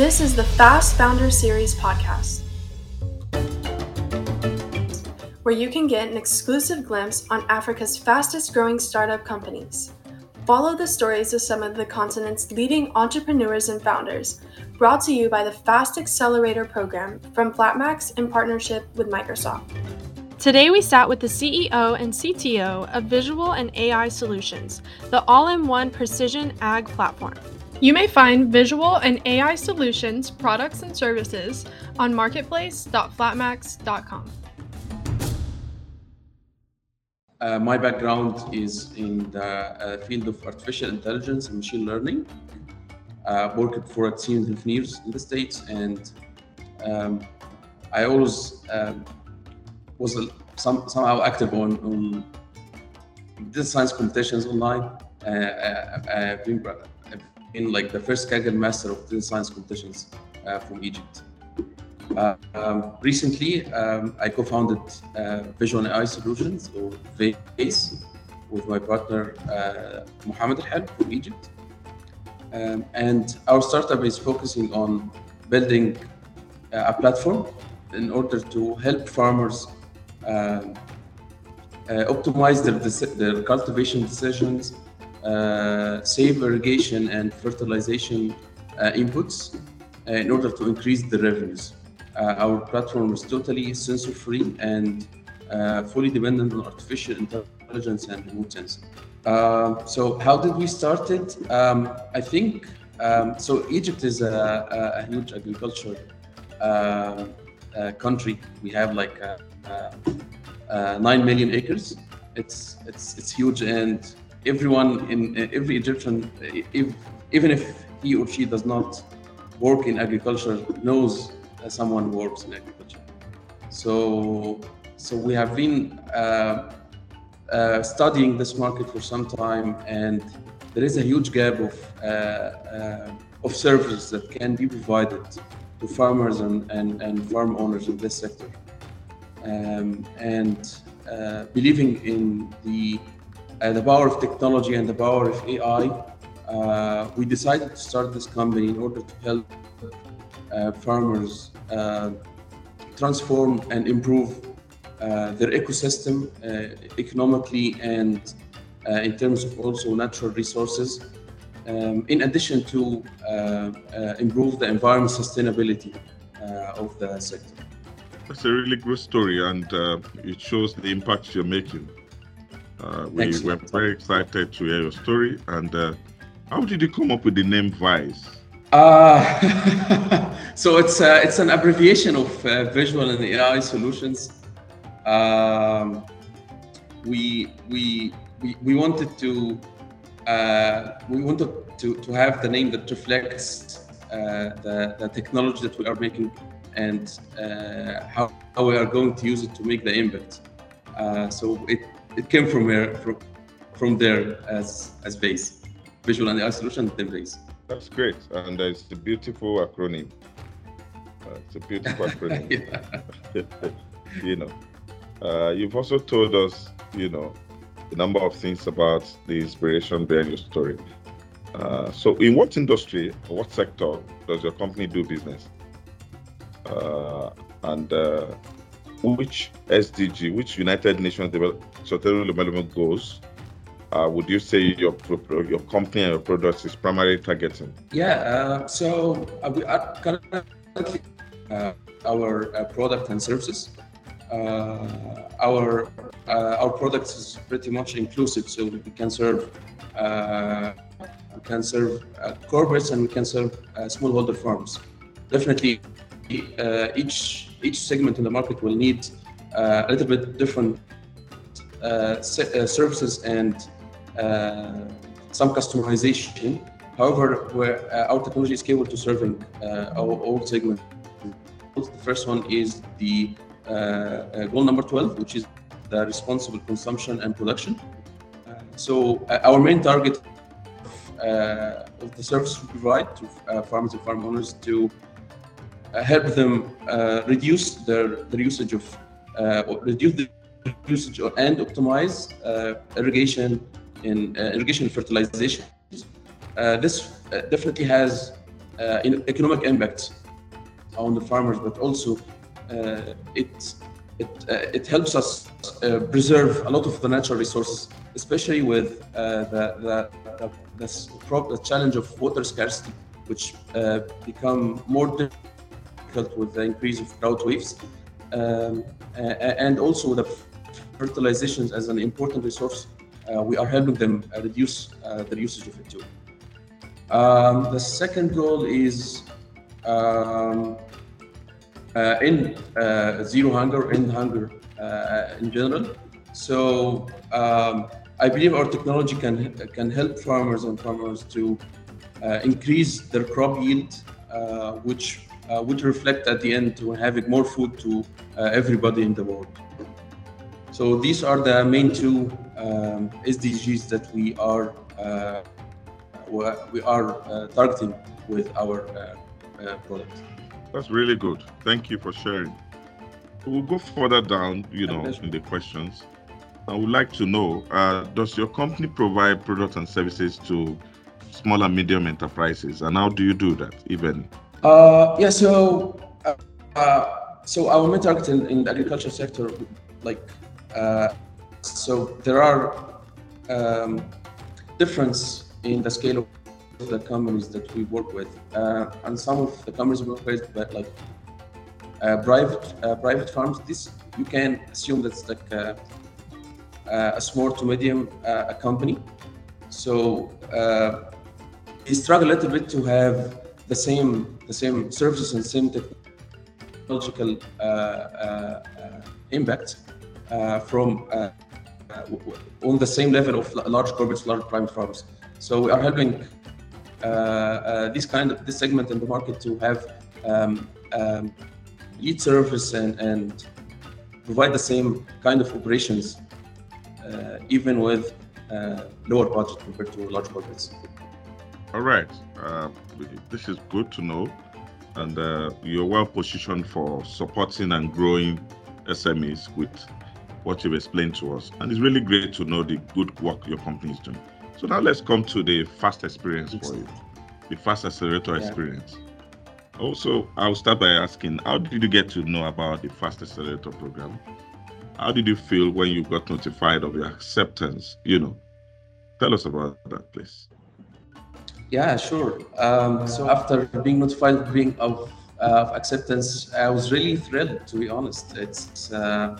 This is the Fast Founder Series podcast, where you can get an exclusive glimpse on Africa's fastest growing startup companies. Follow the stories of some of the continent's leading entrepreneurs and founders, brought to you by the Fast Accelerator program from Flapmax in partnership with Microsoft. Today, we sat with the CEO and CTO of Visual and AI Solutions, the all in one precision ag platform. You may find Visual and AI Solutions products and services on marketplace.flapmax.com. Uh, my background is in the uh, field of artificial intelligence and machine learning. Uh, worked for a team of engineers in the States, and um, I always um, was a, some, somehow active on, on data science competitions online. Uh, uh, I've been, like the first Kaggle master of data science competitions uh, from Egypt. Uh, um, recently, um, I co-founded uh, Visual AI Solutions, or VAIS, with my partner uh, Mohamed ElHelw from Egypt. Um, and our startup is focusing on building a platform in order to help farmers um, uh, optimize their, their cultivation decisions, uh, save irrigation and fertilization uh, inputs in order to increase the revenues. our platform is totally sensor free and fully dependent on artificial intelligence and remote sensing. Uh, so how did we start it? Um, I think um, so. Egypt is a, a huge agriculture uh, uh, country. We have like uh, uh, nine million acres. It's it's it's huge, and everyone in every Egyptian, if, even if he or she does not work in agriculture, knows someone works in agriculture. So so we have been uh, uh, studying this market for some time, and there is a huge gap of uh, uh, of services that can be provided to farmers and, and, and farm owners in this sector um, and uh, believing in the uh, the power of technology and the power of AI, uh, we decided to start this company in order to help uh, farmers uh, transform and improve uh, their ecosystem economically and in terms of also natural resources. Um, in addition to improve the environment sustainability of the sector. That's a really good story, and uh, it shows the impact you're making. Uh, we were very excited to hear your story. And uh, how did you come up with the name VAIS? Uh, so it's uh, it's an abbreviation of uh, Visual and AI Solutions. Um, we, we we we wanted to we wanted to, to have the name that reflects the, the technology that we are making and uh, how, how we are going to use it to make the impact. Uh, so it, it came from here, from, from there as as VAIS, visual and AI solution then VAIS. That's great, and it's a beautiful acronym. Uh, it's a beautiful acronym. you know, uh, you've also told us, you know, a number of things about the inspiration behind your story. Uh, so, in what industry or what sector does your company do business? uh, and uh, which SDG, which United Nations Development Goals, uh, would you say your your company and your products is primarily targeting? Yeah, uh, so uh, we are currently uh, our uh, product and services. our our product is pretty much inclusive, so we can serve we can serve corporates and we can serve smallholder farms. Definitely, uh, each each segment in the market will need uh, a little bit different uh, services and some customization. However, where our technology is capable to serving all segments. The first one is the goal number 12, which is the responsible consumption and production. so our main target uh, of the service we provide to uh, farmers and farm owners to uh, help them uh, reduce their, their usage of uh, reduce the usage or, and optimize irrigation in irrigation fertilization. this definitely has uh, economic impact on the farmers, but also uh, it it uh, it helps us uh, preserve a lot of the natural resources, especially with uh, the the the, the, challenge of water scarcity, which uh, become more difficult with the increase of drought waves, um, and also the fertilizations as an important resource. we are helping them reduce the usage of it too. Um, the second goal is um, uh, in uh, zero hunger, in hunger uh, in general. So um, I believe our technology can can help farmers and farmers to increase their crop yield, which would reflect at the end to having more food to everybody in the world. So these are the main two um, SDGs that we are uh, we are uh, targeting with our uh, product. That's really good. Thank you for sharing. We'll go further down, you know, in the questions. I would like to know, uh, does your company provide products and services to small and medium enterprises? And how do you do that, even? Uh, yeah, so uh, uh so our main target in, in, the agriculture sector, like, uh, so there are um, difference in the scale of the companies that we work with, uh, and some of the companies we work with, but like uh, private uh, private farms, this you can assume that's like a, a small to medium a company. So we struggle a little bit to have the same the same services and same technological uh, uh, impact uh, from on the same level of large corporates, large private farms. So we are helping uh, uh, this kind of this segment in the market to have um, um, lead service and, and provide the same kind of operations, uh, even with lower budget compared to large corporates. All right, uh, this is good to know, and uh, you're well positioned for supporting and growing SMEs with what you've explained to us. And it's really great to know the good work your company is doing. So now let's come to the fast experience for you, the fast accelerator yeah. experience. Also, I'll start by asking, how did you get to know about the fast accelerator program? How did you feel when you got notified of your acceptance? You know, tell us about that, please. Yeah, sure. Um, so after being notified being of, uh, of acceptance, I was really thrilled. To be honest, it's uh,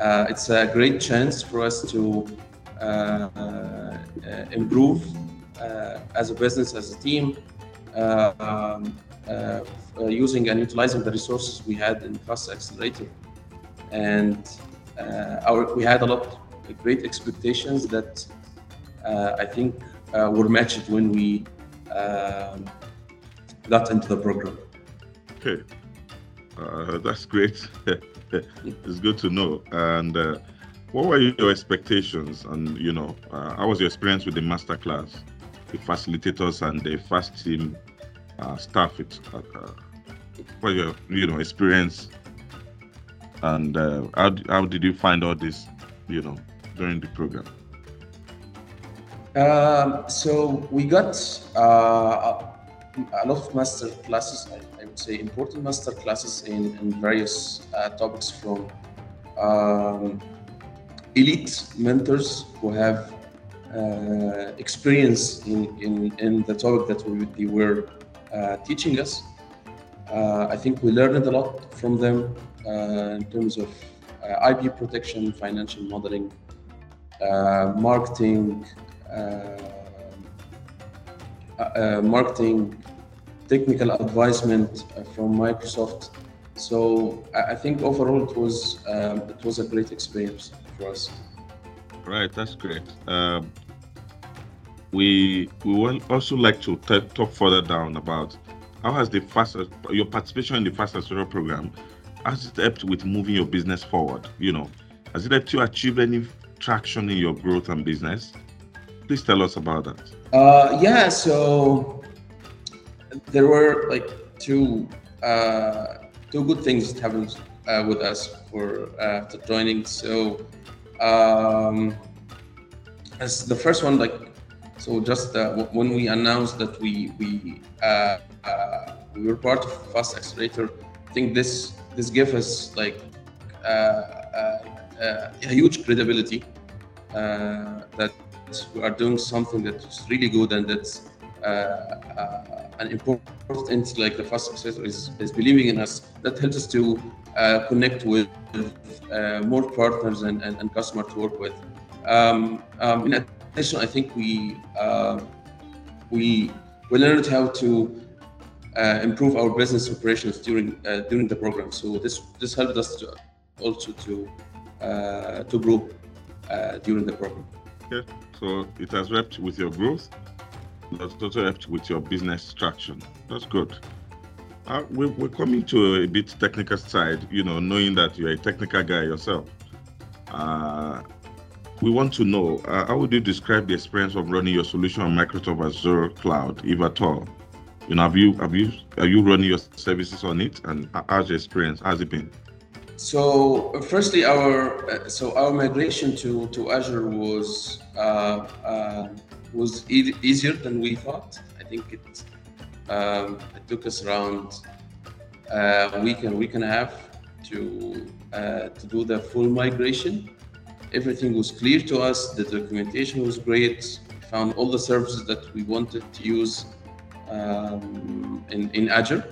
uh, it's a great chance for us to uh, uh, improve uh, as a business, as a team, um, using and utilizing the resources we had in Fast Accelerator. And our, we had a lot of great expectations that I think were matched when we um, got into the program. Okay, uh, that's great. it's good to know. And uh, what were your expectations and you know uh, how was your experience with the master class the facilitators and the fast team uh, staff it uh, uh what your you know experience and uh, how, how did you find all this you know during the program um, so we got uh, a lot of master classes I, I, would say important master classes in, in various uh, topics from um, elite mentors who have uh, experience in, in, in the topic that we, they were uh, teaching us. Uh, I think we learned a lot from them in terms of IP protection, financial modeling, marketing, marketing, technical advisement from Microsoft. So I think overall it was um, it was a great experience for us. Right, that's great. Um, we we will also like to talk further down about how has the fast your participation in the fast accelerator program has it helped with moving your business forward? You know, has it helped you achieve any traction in your growth and business? Please tell us about that. Uh, yeah, so there were like two uh, two good things that happened uh, with us for uh, after joining. So um, as the first one, like So just uh, when we announced that we we uh, we were part of Fast Accelerator, I think this this gave us like a huge credibility that we are doing something that's really good and that's an important like the Fast Accelerator is, is believing in us. That helps us to connect with more partners and, and, and customer to work with. Um, um, in addition, I think we uh, we we learned how to uh, improve our business operations during uh, during the program. So this this helped us to also to uh, to grow uh, during the program. Okay, so it has helped with your growth. That's also helped with your business traction. That's good. Uh, we're, we're coming to a bit technical side, you know, knowing that you're a technical guy yourself. Uh, we want to know uh, how would you describe the experience of running your solution on Microsoft Azure Cloud, if at all? You know, have you have you are you running your services on it, and how's the experience? How's it been? So, firstly, our uh, so our migration to to Azure was uh, uh, was e- easier than we thought. I think it um, it took us around uh, a week and week and a half to uh, to do the full migration everything was clear to us. The documentation was great. We found all the services that we wanted to use um, in, in Azure.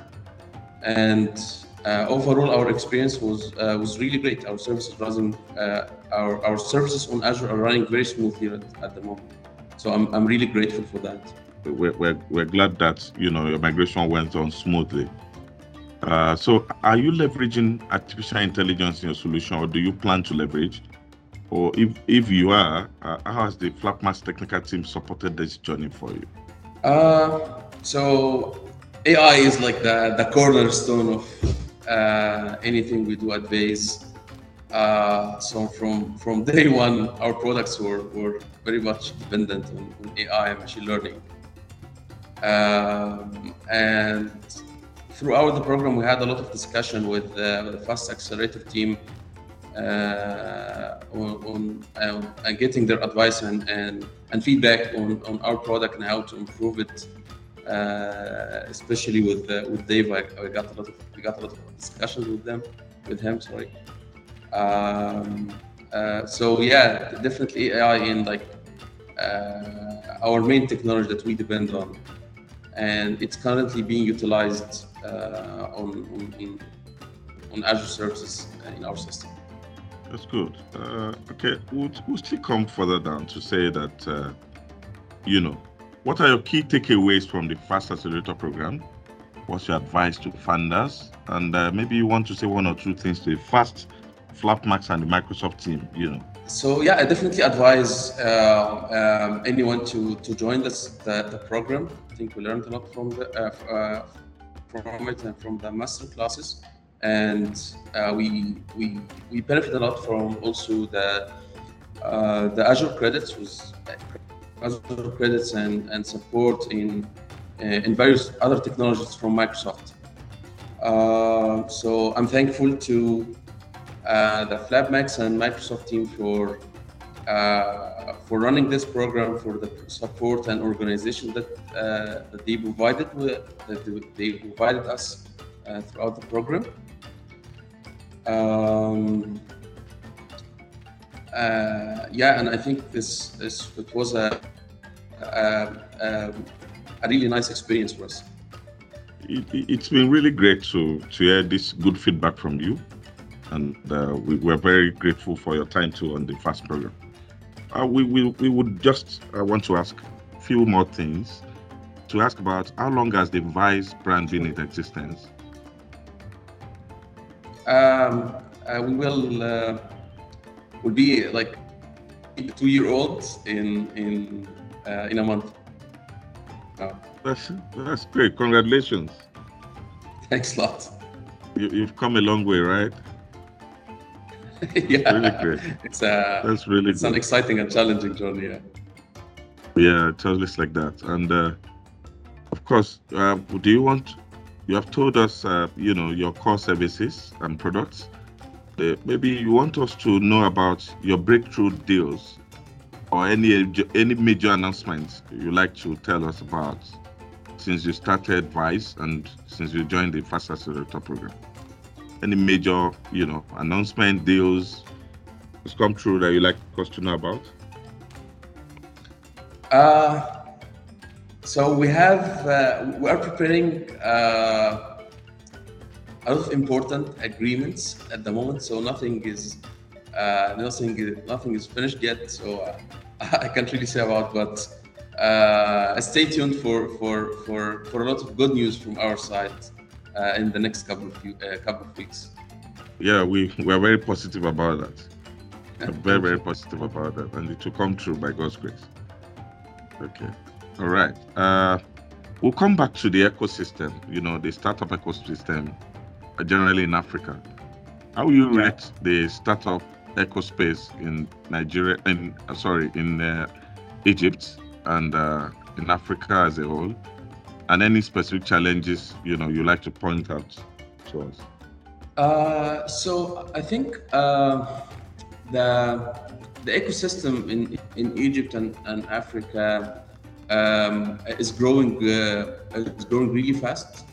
And uh, overall, our experience was uh, was really great. Our services running, uh, our our services on Azure are running very smoothly at, at the moment. So I'm, I'm really grateful for that. We're, we're, we're glad that you know your migration went on smoothly. Uh, so, are you leveraging artificial intelligence in your solution, or do you plan to leverage? Or if if you are, uh, how has the Flapmax technical team supported this journey for you? Uh, so AI is like the, the cornerstone of uh, anything we do at VAIS. Uh, so from from day one, our products were, were very much dependent on, on AI and machine learning. Um, and throughout the program, we had a lot of discussion with uh, the Fast Accelerator team uh, on, on uh, getting their advice and, and, and feedback on, on our product and how to improve it. Uh, especially with with Dave, I, I, got a lot of we got a lot of discussions with them, with him. Sorry. Um, so yeah, definitely AI in like our main technology that we depend on, and it's currently being utilized uh, on, on, on Azure services in our system. That's good. Uh, okay, we'll, we'll still come further down to say that, uh, you know, what are your key takeaways from the Fast Accelerator program? What's your advice to funders? And uh, maybe you want to say one or two things to the Fast, Flapmax, and the Microsoft team, you know. So yeah, I definitely advise uh, um, anyone to to join this the, the, program. I think we learned a lot from the uh, uh, from it and from the master classes and uh, we we we benefit a lot from also the uh, the Azure credits was Azure credits and, and support in uh, in various other technologies from Microsoft. Uh, so I'm thankful to uh, the Flapmax and Microsoft team for uh, for running this program, for the support and organization that that they provided with, that they provided us throughout the program. Um, uh, yeah, and I think this, this it was a, a, a, a really nice experience for us. It, has been really great to to hear this good feedback from you, and uh, we, we're very grateful for your time too on the fast program. Uh, we, we we would just uh, want to ask a few more things to ask about how long has the VAIS brand been in existence um, uh, we will uh, will be like two year old in in uh, in a month. That's that's great. Congratulations. Thanks a lot. You, have come a long way, right? yeah, really great. It's a that's really it's good. an exciting and challenging journey. Yeah. Yeah, totally like that. And uh, of course, uh, do you want you have told us, uh, you know, your core services and products. Maybe you want us to know about your breakthrough deals or any any major announcements you like to tell us about since you started VAIS and since you joined the Fast Accelerator program? Any major, you know, announcement deals has come through that you like us to know about? Uh, so we have uh, we are preparing uh, a lot of important agreements at the moment. So nothing is uh, nothing nothing is finished yet. So uh, I can't really say about, but uh, stay tuned for, for, for, for a lot of good news from our side uh, in the next couple of, few, uh, couple of weeks. Yeah, we, we are very positive about that. very, very positive about that. And it will come true by God's grace. Okay. All right. Uh, we'll come back to the ecosystem, you know, the startup ecosystem, generally in Africa. How you yeah. rate the startup ecospace in Nigeria, in uh, sorry, in uh, Egypt and uh, in Africa as a whole, and any specific challenges you know you like to point out to us? Uh, so I think uh, the the ecosystem in in Egypt and, and Africa um, is growing uh, is growing really fast.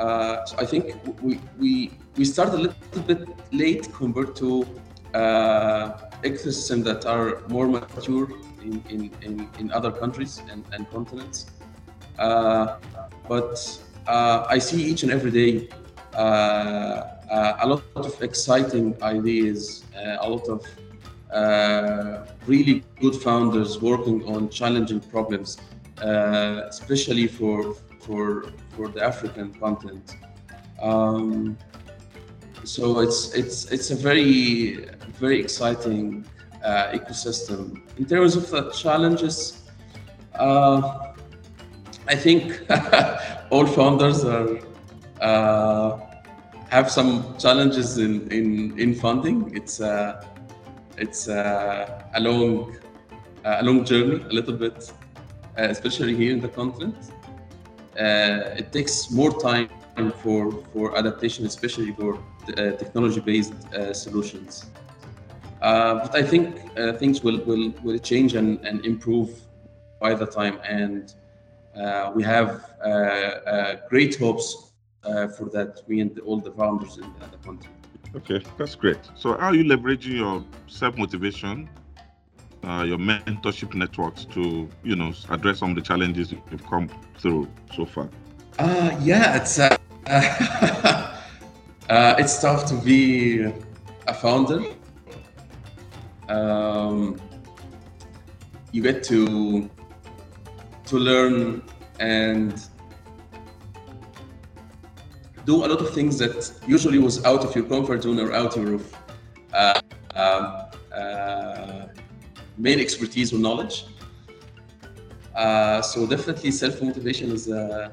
Uh, so I think we we we started a little bit late compared to uh, ecosystems that are more mature in, in, in, in other countries and, and continents. Uh, but uh, I see each and every day uh, uh, a lot of exciting ideas, a lot of really good founders working on challenging problems, especially for, for, for the African continent. Um, so it's it's it's a very very exciting uh, ecosystem. In terms of the challenges, uh, I think all founders are uh, have some challenges in in, in funding. It's a it's a, a long a long journey, a little bit, uh, especially here in the continent. Uh, it takes more time for for adaptation, especially for uh, technology-based solutions. Uh, but I think uh, things will, will, will change and, and improve by the time. And uh, we have great hopes for that, me and all the founders in the country. Okay, that's great. So, how are you leveraging your self motivation, uh, your mentorship networks to, you know, address some of the challenges you've come through so far? Uh, yeah, it's uh, uh, it's tough to be a founder um, you get to to learn and do a lot of things that usually was out of your comfort zone or out of main expertise or knowledge. Uh, so definitely self motivation is uh,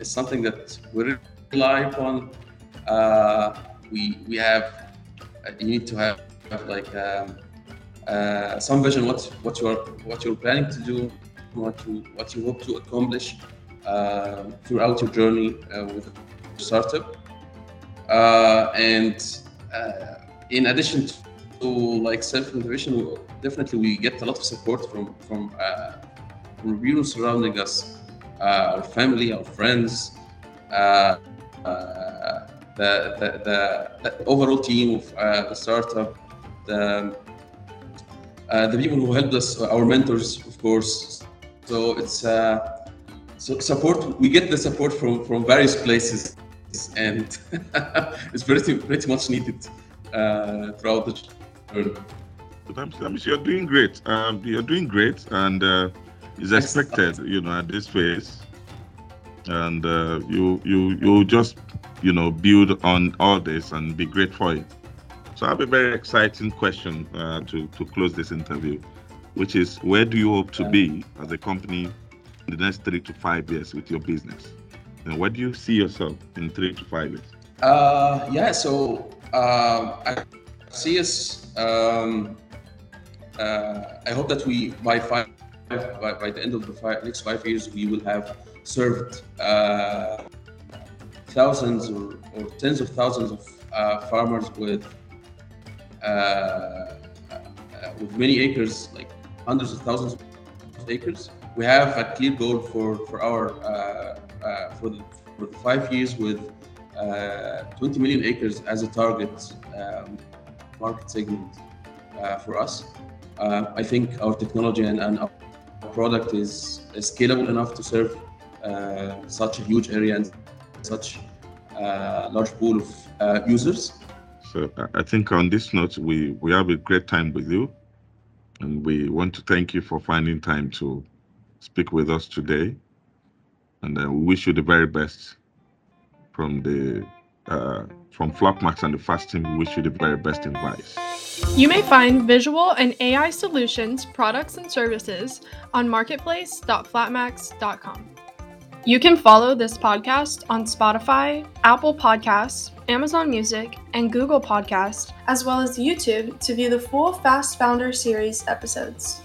is something that we rely upon. Uh, we we have you need to have, have like um, uh, some vision what what you are what you're planning to do, what you what you hope to accomplish uh, throughout your journey uh, with a startup, uh, and uh, in addition to like self motivation, definitely we get a lot of support from from from people surrounding us, our family, our friends. The, the, the, the, overall team of the startup, the, uh, the people who helped us, our mentors, of course. So it's uh, so support. We get the support from from various places, and it's pretty pretty much needed uh, throughout the journey. But I'm you're doing great. Um, you're doing great, and uh, it's expected, you know, at this phase. And uh, you you you just you know build on all this and be great for it. So I have a very exciting question uh, to, to close this interview, which is where do you hope to be as a company in the next three to five years with your business? And where do you see yourself in three to five years? Uh, yeah, so uh, I see us. Um, uh, I hope that we by five by, by the end of the five, next five years we will have served uh, thousands or, or, tens of thousands of uh, farmers with uh, uh, with many acres, like hundreds of thousands of acres. We have a clear goal for for our uh, for, the, for the five years with uh, 20 million acres as a target um, market segment uh, for us. Uh, I think our technology and, and, our product is, scalable enough to serve uh, such a huge area and such a large pool of users. So I think on this note, we, we have a great time with you. And we want to thank you for finding time to speak with us today. And uh, we wish you the very best from the uh, from Flapmax and the FAST team. We wish you the very best in VAIS. You may find visual and AI solutions, products, and services on marketplace.flapmax.com. You can follow this podcast on Spotify, Apple Podcasts, Amazon Music, and Google Podcasts, as well as YouTube to view the full Fast Founder series episodes.